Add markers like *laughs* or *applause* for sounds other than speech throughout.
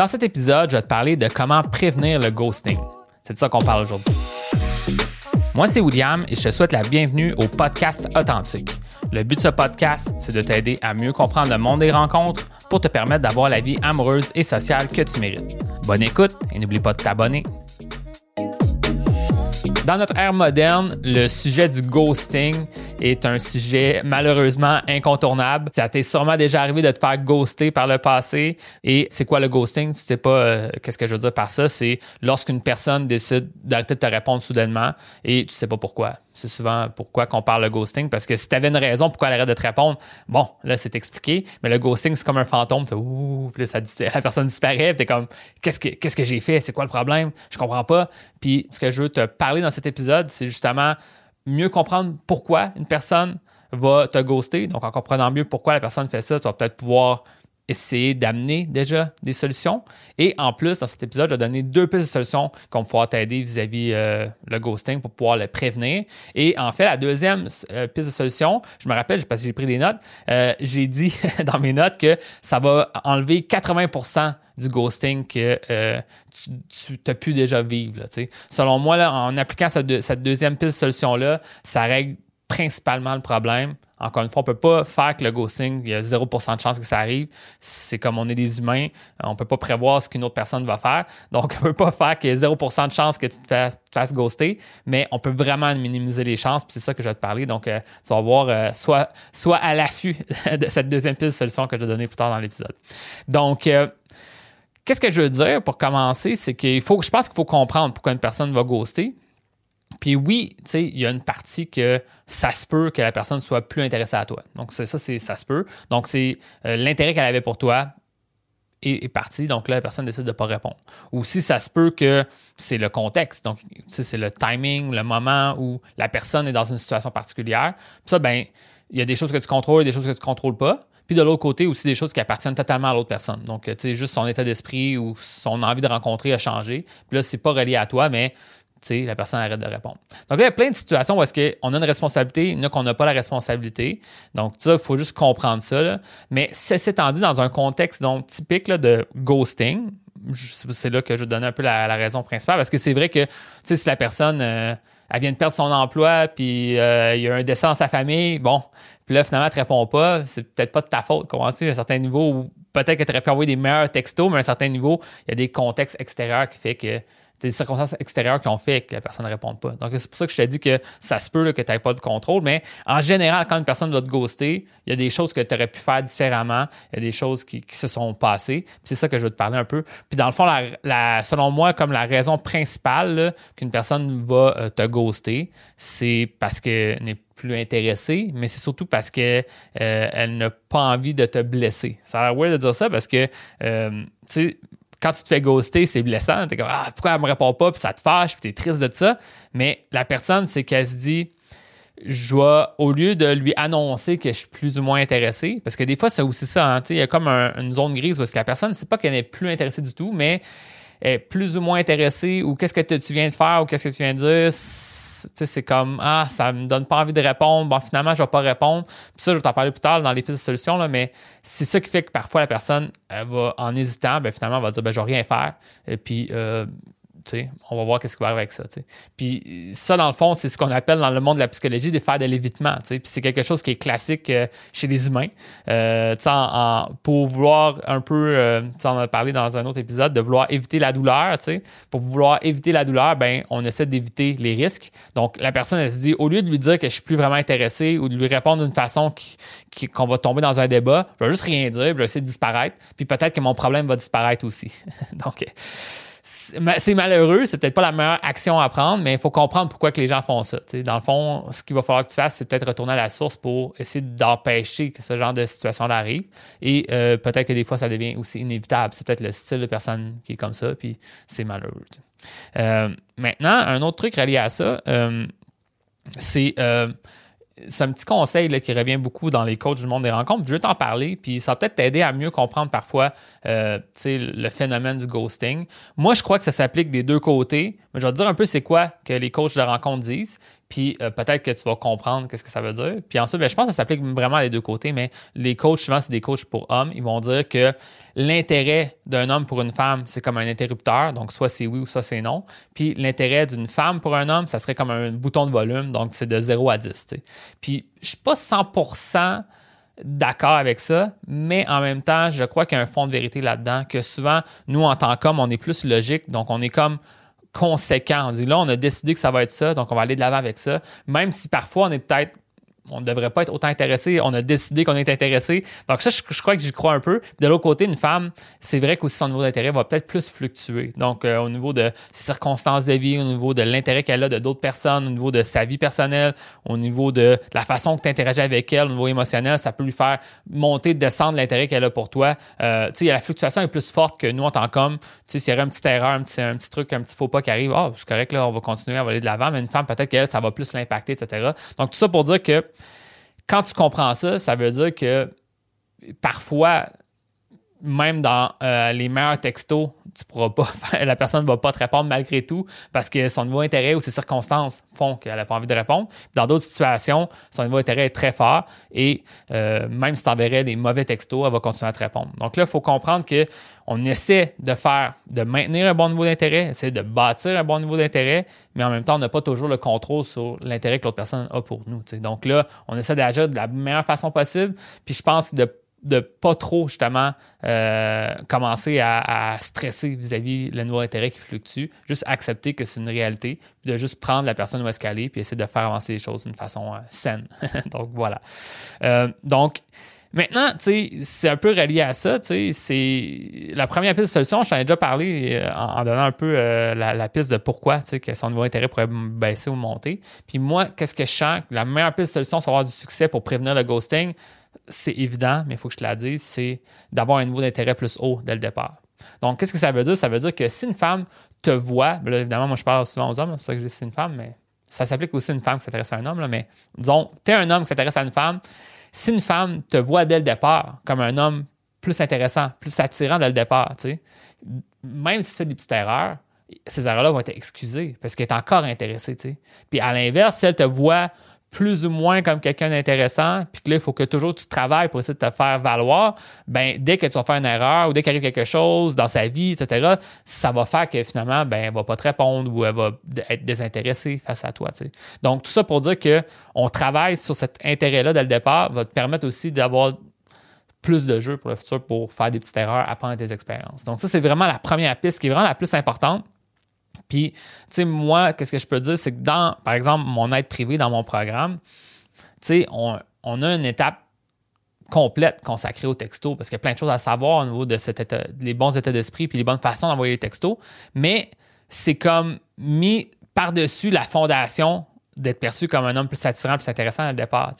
Dans cet épisode, je vais te parler de comment prévenir le ghosting. C'est de ça qu'on parle aujourd'hui. Moi, c'est William et je te souhaite la bienvenue au podcast Authentique. Le but de ce podcast, c'est de t'aider à mieux comprendre le monde des rencontres pour te permettre d'avoir la vie amoureuse et sociale que tu mérites. Bonne écoute et n'oublie pas de t'abonner. Dans notre ère moderne, le sujet du ghosting est un sujet malheureusement incontournable. Ça t'est sûrement déjà arrivé de te faire ghoster par le passé. Et c'est quoi le ghosting? Tu sais pas euh, qu'est-ce que je veux dire par ça? C'est lorsqu'une personne décide d'arrêter de te répondre soudainement et tu sais pas pourquoi. C'est souvent pourquoi qu'on parle de ghosting, parce que si tu avais une raison pourquoi elle arrête de te répondre, bon, là, c'est expliqué. Mais le ghosting, c'est comme un fantôme. Ouh, puis ça, la personne disparaît, tu es comme, qu'est-ce que, qu'est-ce que j'ai fait? C'est quoi le problème? Je comprends pas. Puis ce que je veux te parler dans cet épisode, c'est justement mieux comprendre pourquoi une personne va te ghoster. Donc, en comprenant mieux pourquoi la personne fait ça, tu vas peut-être pouvoir essayer d'amener déjà des solutions. Et en plus, dans cet épisode, je vais donner deux pistes de solutions qui vont pouvoir t'aider vis-à-vis euh, le ghosting pour pouvoir le prévenir. Et en fait, la deuxième euh, piste de solution, je me rappelle, parce que j'ai pris des notes, euh, j'ai dit *laughs* dans mes notes que ça va enlever 80% du ghosting que tu, as pu déjà vivre. Selon moi, là, en appliquant cette, cette deuxième piste de solution-là, ça règle principalement le problème. Encore une fois, on ne peut pas faire que le ghosting, il y a 0% de chance que ça arrive. C'est comme on est des humains, on ne peut pas prévoir ce qu'une autre personne va faire. Donc, *laughs* on ne peut pas faire qu'il y ait 0% de chance que tu te fasses, ghoster, mais on peut vraiment minimiser les chances. Puis c'est ça que je vais te parler. Donc, euh, tu vas voir, euh, soit, soit à l'affût *laughs* de cette deuxième piste de solution que je vais donner plus tard dans l'épisode. Donc, euh, Qu'est-ce que je veux dire pour commencer? C'est qu'il faut, je pense qu'il faut comprendre pourquoi une personne va ghoster. Puis oui, tu sais, il y a une partie que ça se peut que la personne soit plus intéressée à toi. Donc ça, c'est ça se peut. Donc c'est euh, l'intérêt qu'elle avait pour toi est, parti. Donc là, la personne décide de ne pas répondre. Ou si ça se peut que c'est le contexte. Donc c'est le timing, le moment où la personne est dans une situation particulière. Puis ça, ben, il y a des choses que tu contrôles et des choses que tu ne contrôles pas. Puis de l'autre côté, aussi des choses qui appartiennent totalement à l'autre personne. Donc, tu sais, juste son état d'esprit ou son envie de rencontrer a changé. Puis là, c'est pas relié à toi, mais la personne arrête de répondre. Donc là, il y a plein de situations où est-ce qu'on a une responsabilité, il y en a qu'on n'a pas la responsabilité. Donc ça, il faut juste comprendre ça. Mais ceci étant dit, dans un contexte donc typique de ghosting, c'est là que je donne un peu la, raison principale, parce que c'est vrai que si la personne euh, elle vient de perdre son emploi, puis euh, il y a un décès dans sa famille, bon, puis là, finalement, elle ne te répond pas, c'est peut-être pas de ta faute, comprends-tu? À un certain niveau, peut-être que tu aurais pu envoyer des meilleurs textos, mais à un certain niveau, il y a des contextes extérieurs qui fait que des circonstances extérieures qui ont fait que la personne ne réponde pas. Donc, c'est pour ça que je t'ai dit que ça se peut que tu n'aies pas de contrôle, mais en général, quand une personne va te ghoster, il y a des choses que tu aurais pu faire différemment, il y a des choses qui, se sont passées. C'est ça que je veux te parler un peu. Puis dans le fond, la, selon moi, comme la raison principale qu'une personne va euh, te ghoster, c'est parce qu'elle n'est plus intéressée, mais c'est surtout parce qu'elle euh, n'a pas envie de te blesser. Ça a l'air weird de dire ça parce que, euh, tu sais, quand tu te fais ghoster, c'est blessant. T'es comme, ah, pourquoi elle me répond pas, puis ça te fâche, puis t'es triste de ça. Mais la personne, c'est qu'elle se dit, je vais, au lieu de lui annoncer que je suis plus ou moins intéressé, parce que des fois, c'est aussi ça, hein, il y a comme une zone grise parce que la personne, c'est pas qu'elle n'est plus intéressée du tout, mais est plus ou moins intéressée ou qu'est-ce que tu viens de faire ou qu'est-ce que tu viens de dire, c'est comme ah, ça me donne pas envie de répondre, bon finalement je vais pas répondre. Puis ça, je vais t'en parler plus tard dans les pistes de solutions, là, mais c'est ça qui fait que parfois la personne va en hésitant, ben, finalement elle va dire ben je vais rien faire. Et puis euh, on va voir qu'est-ce qui va arriver avec ça. Puis ça, dans le fond, c'est ce qu'on appelle dans le monde de la psychologie des faire de l'évitement. Puis c'est quelque chose qui est classique euh, chez les humains. Euh, pour vouloir un peu, euh, on a parlé dans un autre épisode, de vouloir éviter la douleur. Pour vouloir éviter la douleur, ben, on essaie d'éviter les risques. Donc la personne, elle se dit, au lieu de lui dire que je suis plus vraiment intéressé ou de lui répondre d'une façon qu'on va tomber dans un débat, je vais juste rien dire, je vais essayer de disparaître. Puis peut-être que mon problème va disparaître aussi. *laughs* Donc, c'est malheureux, c'est peut-être pas la meilleure action à prendre, mais il faut comprendre pourquoi que les gens font ça. Dans le fond, ce qu'il va falloir que tu fasses, c'est peut-être retourner à la source pour essayer d'empêcher que ce genre de situation-là arrive. Et euh, peut-être que des fois, ça devient aussi inévitable. C'est peut-être le style de personne qui est comme ça, puis c'est malheureux. Euh, maintenant, un autre truc relié à ça, euh, c'est c'est un petit conseil qui revient beaucoup dans les coachs du monde des rencontres. Je vais t'en parler, puis ça va peut-être t'aider à mieux comprendre parfois euh, le phénomène du ghosting. Moi, je crois que ça s'applique des deux côtés, mais je vais te dire un peu c'est quoi que les coachs de rencontre disent. Puis euh, peut-être que tu vas comprendre qu'est-ce que ça veut dire. Puis ensuite, ben, je pense que ça s'applique vraiment à les deux côtés, mais les coachs, souvent, c'est des coachs pour hommes. Ils vont dire que l'intérêt d'un homme pour une femme, c'est comme un interrupteur, donc soit c'est oui ou soit c'est non. Puis l'intérêt d'une femme pour un homme, ça serait comme un bouton de volume, donc c'est de 0 à 10. Puis je suis pas 100% d'accord avec ça, mais en même temps, je crois qu'il y a un fond de vérité là-dedans, que souvent, nous, en tant qu'hommes, on est plus logique, donc on est comme conséquent. On dit là, on a décidé que ça va être ça, donc on va aller de l'avant avec ça, même si parfois on est peut-être on ne devrait pas être autant intéressé. On a décidé qu'on est intéressé. Donc, ça, je, crois que j'y crois un peu. de l'autre côté, une femme, c'est vrai qu'aussi son niveau d'intérêt va peut-être plus fluctuer. Donc, euh, au niveau de ses circonstances de vie, au niveau de l'intérêt qu'elle a de d'autres personnes, au niveau de sa vie personnelle, au niveau de la façon que tu interagis avec elle, au niveau émotionnel, ça peut lui faire monter, descendre l'intérêt qu'elle a pour toi. Euh, tu sais, la fluctuation est plus forte que nous en tant qu'hommes. Tu sais, s'il y aurait une petite erreur, un petit, un petit truc, un petit faux pas qui arrive, oh, c'est correct, là, on va continuer à aller de l'avant. Mais une femme, peut-être qu'elle, ça va plus l'impacter, etc. Donc, tout ça pour dire que quand tu comprends ça, ça veut dire que parfois, même dans euh, les meilleurs textos, tu pourras pas *laughs* la personne ne va pas te répondre malgré tout parce que son niveau d'intérêt ou ses circonstances font qu'elle n'a pas envie de répondre. Dans d'autres situations, son niveau d'intérêt est très fort et euh, même si tu enverrais des mauvais textos, elle va continuer à te répondre. Donc là, il faut comprendre qu'on essaie de faire, de maintenir un bon niveau d'intérêt, essayer de bâtir un bon niveau d'intérêt, mais en même temps, on n'a pas toujours le contrôle sur l'intérêt que l'autre personne a pour nous. Donc là, on essaie d'agir de la meilleure façon possible. Puis je pense de de pas trop justement euh, commencer à, stresser vis-à-vis le nouveau intérêt qui fluctue, juste accepter que c'est une réalité, puis de juste prendre la personne où est-ce qu'elle est, puis essayer de faire avancer les choses d'une façon euh, saine. *laughs* donc voilà. Euh, donc maintenant, c'est un peu relié à ça, c'est la première piste de solution, je t'en ai déjà parlé en, donnant un peu la, piste de pourquoi, que son nouveau intérêt pourrait baisser ou monter. Puis moi, qu'est-ce que je sens? La meilleure piste de solution, c'est avoir du succès pour prévenir le ghosting c'est évident, mais il faut que je te la dise, c'est d'avoir un niveau d'intérêt plus haut dès le départ. Donc, qu'est-ce que ça veut dire? Ça veut dire que si une femme te voit, là, évidemment, moi je parle souvent aux hommes, c'est ça que je dis c'est une femme, mais ça s'applique aussi à une femme qui s'intéresse à un homme, mais disons, tu es un homme qui s'intéresse à une femme. Si une femme te voit dès le départ comme un homme plus intéressant, plus attirant dès le départ, même si tu fais des petites erreurs, ces erreurs-là vont être excusées parce qu'elle est encore intéressée. Puis à l'inverse, si elle te voit plus ou moins comme quelqu'un d'intéressant, puis que là, il faut que toujours tu travailles pour essayer de te faire valoir, ben dès que tu vas faire une erreur ou dès qu'il arrive quelque chose dans sa vie, etc., ça va faire que finalement, ben, elle va pas te répondre ou elle va être désintéressée face à toi. Donc, tout ça pour dire qu'on travaille sur cet intérêt-là dès le départ va te permettre aussi d'avoir plus de jeux pour le futur pour faire des petites erreurs, apprendre tes expériences. Donc, ça, c'est vraiment la première piste qui est vraiment la plus importante. Puis, tu sais, moi, qu'est-ce que je peux dire, c'est que dans, par exemple, mon aide privée dans mon programme, tu sais, on, a une étape complète consacrée au texto parce qu'il y a plein de choses à savoir au niveau de les bons états d'esprit puis les bonnes façons d'envoyer les textos. Mais c'est comme mis par-dessus la fondation d'être perçu comme un homme plus attirant, plus intéressant à le départ.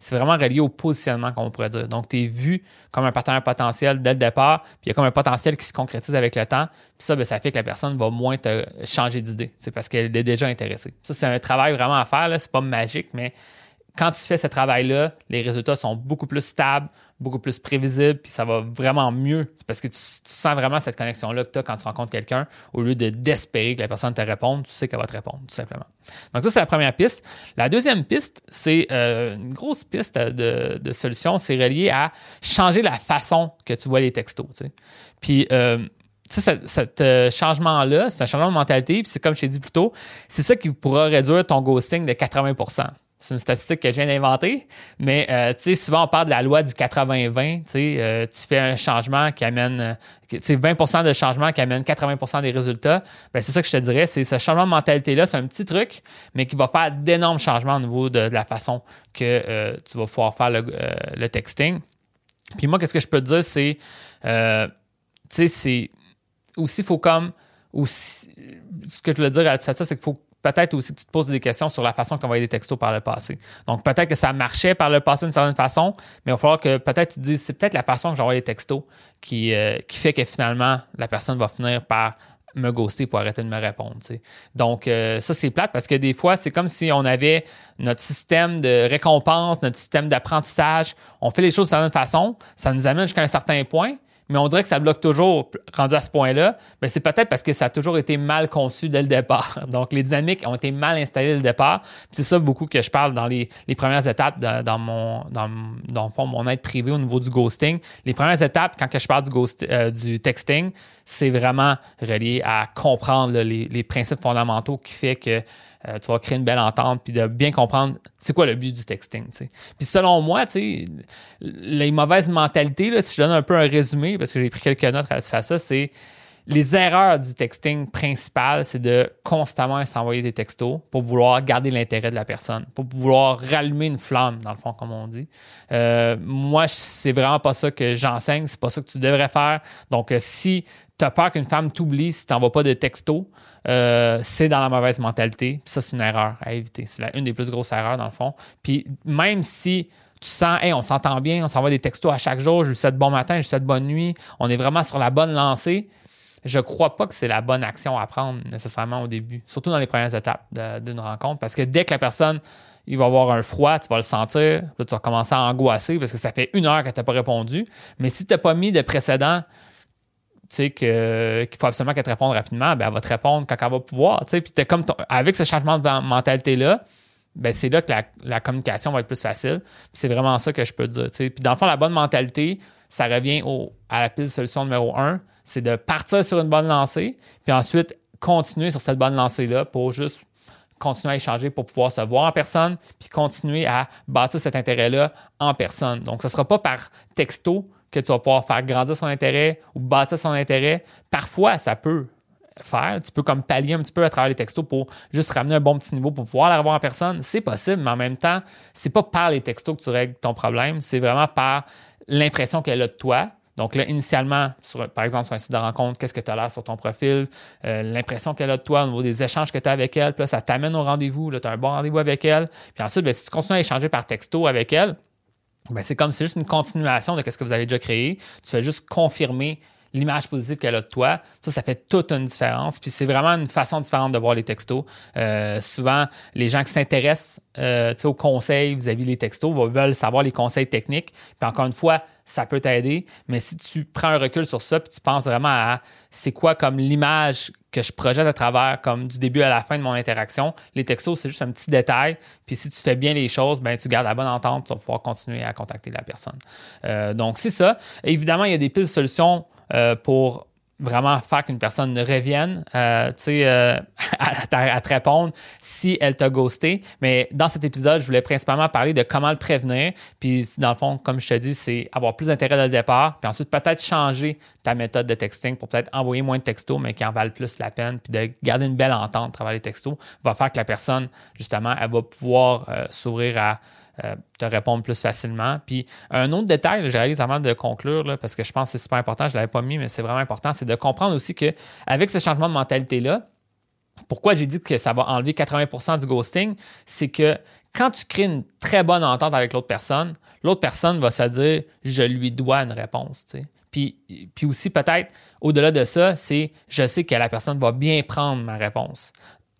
C'est vraiment relié au positionnement qu'on pourrait dire. Donc, tu es vu comme un partenaire potentiel dès le départ, puis il y a comme un potentiel qui se concrétise avec le temps. Puis ça, ben, ça fait que la personne va moins te changer d'idée, parce qu'elle est déjà intéressée. Ça, c'est un travail vraiment à faire. C'est pas magique, mais quand tu fais ce travail-là, les résultats sont beaucoup plus stables, beaucoup plus prévisibles, puis ça va vraiment mieux. C'est parce que tu, sens vraiment cette connexion-là que tu as quand tu rencontres quelqu'un, au lieu de d'espérer que la personne te réponde, tu sais qu'elle va te répondre, tout simplement. Donc ça, c'est la première piste. La deuxième piste, c'est euh, une grosse piste de, solution, c'est relié à changer la façon que tu vois les textos. Puis euh, cet euh, changement-là, c'est un changement de mentalité, puis c'est comme je t'ai dit plus tôt, c'est ça qui pourra réduire ton ghosting de 80 c'est une statistique que je viens d'inventer, mais euh, souvent on parle de la loi du 80-20. Euh, tu fais un changement qui amène tu sais, 20% de changement qui amène 80% des résultats. Ben, c'est ça que je te dirais. C'est ce changement de mentalité-là, c'est un petit truc, mais qui va faire d'énormes changements au niveau de, la façon que euh, tu vas pouvoir faire le, texting. Puis moi, qu'est-ce que je peux te dire, c'est, tu sais, c'est aussi, il faut comme, aussi, ce que je veux dire à ça, c'est qu'il faut peut-être aussi que tu te poses des questions sur la façon qu'on va des textos par le passé. Donc, peut-être que ça marchait par le passé d'une certaine façon, mais il va falloir que peut-être tu te dises, c'est peut-être la façon que j'envoie les textos qui, euh, qui fait que finalement, la personne va finir par me ghoster pour arrêter de me répondre. Donc, euh, ça, c'est plate parce que des fois, c'est comme si on avait notre système de récompense, notre système d'apprentissage. On fait les choses de certaine façon, ça nous amène jusqu'à un certain point, mais on dirait que ça bloque toujours rendu à ce point-là. Mais c'est peut-être parce que ça a toujours été mal conçu dès le départ. *laughs* Donc, les dynamiques ont été mal installées dès le départ. C'est ça beaucoup que je parle dans les, premières étapes dans, mon, dans, fond, mon aide privée au niveau du ghosting. Les premières étapes, quand je parle du, ghost, euh, du texting, c'est vraiment relié à comprendre les, les, principes fondamentaux qui fait que euh, tu vas créer une belle entente, puis de bien comprendre c'est quoi le but du texting. Puis selon moi, les mauvaises mentalités, si je donne un peu un résumé, parce que j'ai pris quelques notes à faire ça, c'est les erreurs du texting principal, c'est de constamment s'envoyer des textos pour vouloir garder l'intérêt de la personne, pour vouloir rallumer une flamme, dans le fond, comme on dit. Euh, moi, c'est vraiment pas ça que j'enseigne, c'est pas ça que tu devrais faire. Donc, euh, si tu as peur qu'une femme t'oublie si tu n'envoies pas de texto, euh, c'est dans la mauvaise mentalité. Puis ça, c'est une erreur à éviter. C'est une des plus grosses erreurs, dans le fond. Puis même si tu sens, hey, on s'entend bien, on s'envoie des textos à chaque jour, je lui souhaite bon matin, je lui souhaite bonne nuit, on est vraiment sur la bonne lancée, je crois pas que c'est la bonne action à prendre nécessairement au début, surtout dans les premières étapes d'une rencontre, parce que dès que la personne il va avoir un froid, tu vas le sentir, là, tu vas commencer à angoisser parce que ça fait une heure que tu pas répondu. Mais si tu n'as pas mis de précédent, tu sais, qu'il faut absolument qu'elle te réponde rapidement, ben, elle va te répondre quand elle va pouvoir. Tu sais, puis comme avec ce changement de mentalité-là, ben, c'est là que la, communication va être plus facile. c'est vraiment ça que je peux te dire. Tu sais. Puis dans le fond, la bonne mentalité, ça revient au, à la piste solution numéro un c'est de partir sur une bonne lancée, puis ensuite continuer sur cette bonne lancée-là pour juste continuer à échanger pour pouvoir se voir en personne, puis continuer à bâtir cet intérêt-là en personne. Donc, ce ne sera pas par texto que tu vas pouvoir faire grandir son intérêt ou bâtir son intérêt. Parfois, ça peut faire. Tu peux comme pallier un petit peu à travers les textos pour juste ramener un bon petit niveau pour pouvoir la revoir en personne. C'est possible, mais en même temps, c'est pas par les textos que tu règles ton problème, c'est vraiment par l'impression qu'elle a de toi, donc là, initialement, par exemple, sur un site de rencontre, qu'est-ce que tu as là sur ton profil, euh, l'impression qu'elle a de toi au niveau des échanges que tu as avec elle, puis là, ça t'amène au rendez-vous, là, tu as un bon rendez-vous avec elle. Puis ensuite, ben, si tu continues à échanger par texto avec elle, ben, c'est comme c'est juste une continuation de ce que vous avez déjà créé. Tu fais juste confirmer l'image positive qu'elle a de toi, ça, ça fait toute une différence. Puis c'est vraiment une façon différente de voir les textos. Euh, souvent, les gens qui s'intéressent euh, aux conseils vis-à-vis des textos veulent savoir les conseils techniques. Puis encore une fois, ça peut t'aider. Mais si tu prends un recul sur ça, puis tu penses vraiment à c'est quoi comme l'image que je projette à travers, comme du début à la fin de mon interaction, les textos, c'est juste un petit détail. Puis si tu fais bien les choses, ben, tu gardes la bonne entente, tu vas pouvoir continuer à contacter la personne. Euh, donc, c'est ça. Évidemment, il y a des pistes de solutions euh, pour vraiment faire qu'une personne revienne euh, euh *laughs* à, te répondre si elle t'a ghosté. Mais dans cet épisode, je voulais principalement parler de comment le prévenir. Puis, dans le fond, comme je te dis, c'est avoir plus d'intérêt dès le départ. Puis ensuite, peut-être changer ta méthode de texting pour peut-être envoyer moins de textos, mais qui en valent plus la peine. Puis de garder une belle entente à travers les textos va faire que la personne, justement, elle va pouvoir euh, s'ouvrir à euh, te répondre plus facilement. Puis un autre détail, je réalise avant de conclure, parce que je pense que c'est super important, je ne l'avais pas mis, mais c'est vraiment important, c'est de comprendre aussi qu'avec ce changement de mentalité-là, pourquoi j'ai dit que ça va enlever 80% du ghosting, c'est que quand tu crées une très bonne entente avec l'autre personne, l'autre personne va se dire je lui dois une réponse. Puis, puis aussi, peut-être, au-delà de ça, c'est je sais que la personne va bien prendre ma réponse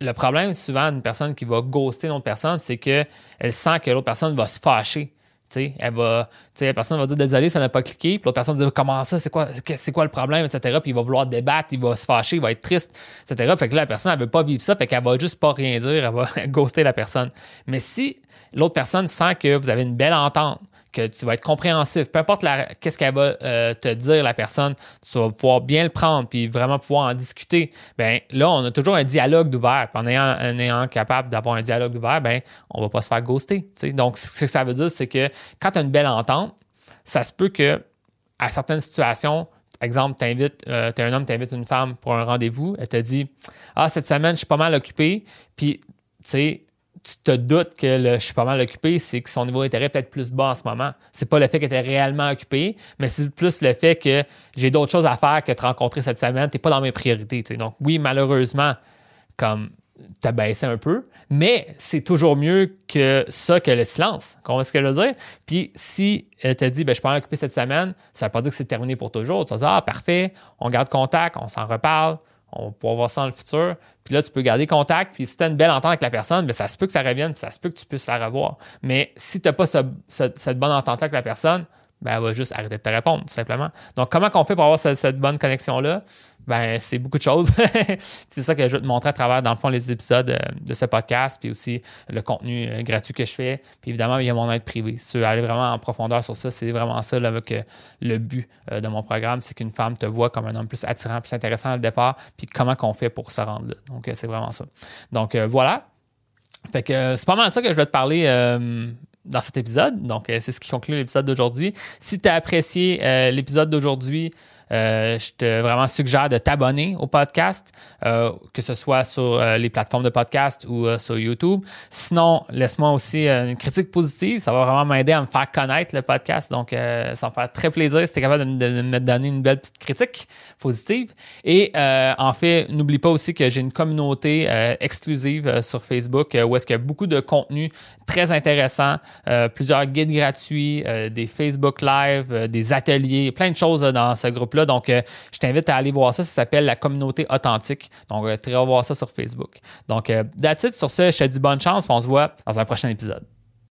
le problème souvent d'une personne qui va ghoster une autre personne, c'est qu'elle sent que l'autre personne va se fâcher. elle va, la personne va dire désolé, ça n'a pas cliqué. Puis l'autre personne va dire comment ça, c'est quoi, c'est quoi le problème, etc. Puis il va vouloir débattre, il va se fâcher, il va être triste, etc. Fait que là, la personne, elle veut pas vivre ça, fait qu'elle va juste pas rien dire, elle va *laughs* ghoster la personne. Mais si l'autre personne sent que vous avez une belle entente, que tu vas être compréhensif. Peu importe qu'est-ce qu'elle va euh, te dire, la personne, tu vas pouvoir bien le prendre puis vraiment pouvoir en discuter. Ben là, on a toujours un dialogue d'ouvert. En ayant, en ayant capable d'avoir un dialogue d'ouvert, ben on va pas se faire ghoster. Donc, ce que ça veut dire, c'est que quand tu as une belle entente, ça se peut que à certaines situations, exemple, t'invites, euh, tu es un homme, tu invites une femme pour un rendez-vous, elle te dit Ah, cette semaine, je suis pas mal occupé, puis tu sais, tu te doutes que je suis pas mal occupé, c'est que son niveau d'intérêt est peut-être plus bas en ce moment. C'est pas le fait qu'elle était réellement occupé, mais c'est plus le fait que j'ai d'autres choses à faire que te rencontrer cette semaine. Tu n'es pas dans mes priorités. Donc, oui, malheureusement, comme tu as baissé un peu, mais c'est toujours mieux que ça que le silence. Comment ce que je veux dire? Puis si elle te dit, ben, je suis pas mal occupé cette semaine, ça ne veut pas dire que c'est terminé pour toujours. Tu vas dire, ah, parfait, on garde contact, on s'en reparle on pourra voir ça dans le futur. Puis là, tu peux garder contact. Puis si tu as une belle entente avec la personne, bien, ça se peut que ça revienne, puis ça se peut que tu puisses la revoir. Mais si tu n'as pas cette bonne entente-là avec la personne, ben, elle va juste arrêter de te répondre, tout simplement. Donc, comment qu'on fait pour avoir cette, bonne connexion-là? Ben, c'est beaucoup de choses. *laughs* c'est ça que je vais te montrer à travers, dans le fond, les épisodes euh, de ce podcast, puis aussi le contenu euh, gratuit que je fais. Puis évidemment, il y a mon aide privée. Si tu veux aller vraiment en profondeur sur ça, c'est vraiment ça avec euh, le but de mon programme, c'est qu'une femme te voit comme un homme plus attirant, plus intéressant au départ, puis comment qu'on fait pour se rendre là. Donc, c'est vraiment ça. Donc, voilà. Fait que c'est pas mal ça que je vais te parler dans cet épisode. Donc, c'est ce qui conclut l'épisode d'aujourd'hui. Si tu as apprécié l'épisode d'aujourd'hui, euh, je te vraiment suggère de t'abonner au podcast, euh, que ce soit sur euh, les plateformes de podcast ou sur YouTube. Sinon, laisse-moi aussi une critique positive. Ça va vraiment m'aider à me faire connaître le podcast. Donc, ça me faire très plaisir si tu es capable de, me donner une belle petite critique positive. Et en fait, n'oublie pas aussi que j'ai une communauté exclusive sur Facebook où est-ce qu'il y a beaucoup de contenu très intéressant, plusieurs guides gratuits, des Facebook Live, des ateliers, plein de choses dans ce groupe donc, euh, je t'invite à aller voir ça. Ça s'appelle la communauté authentique. Donc, euh, tu vas voir ça sur Facebook. Donc, euh, that's it. Sur ce, je te dis bonne chance. on se voit dans un prochain épisode.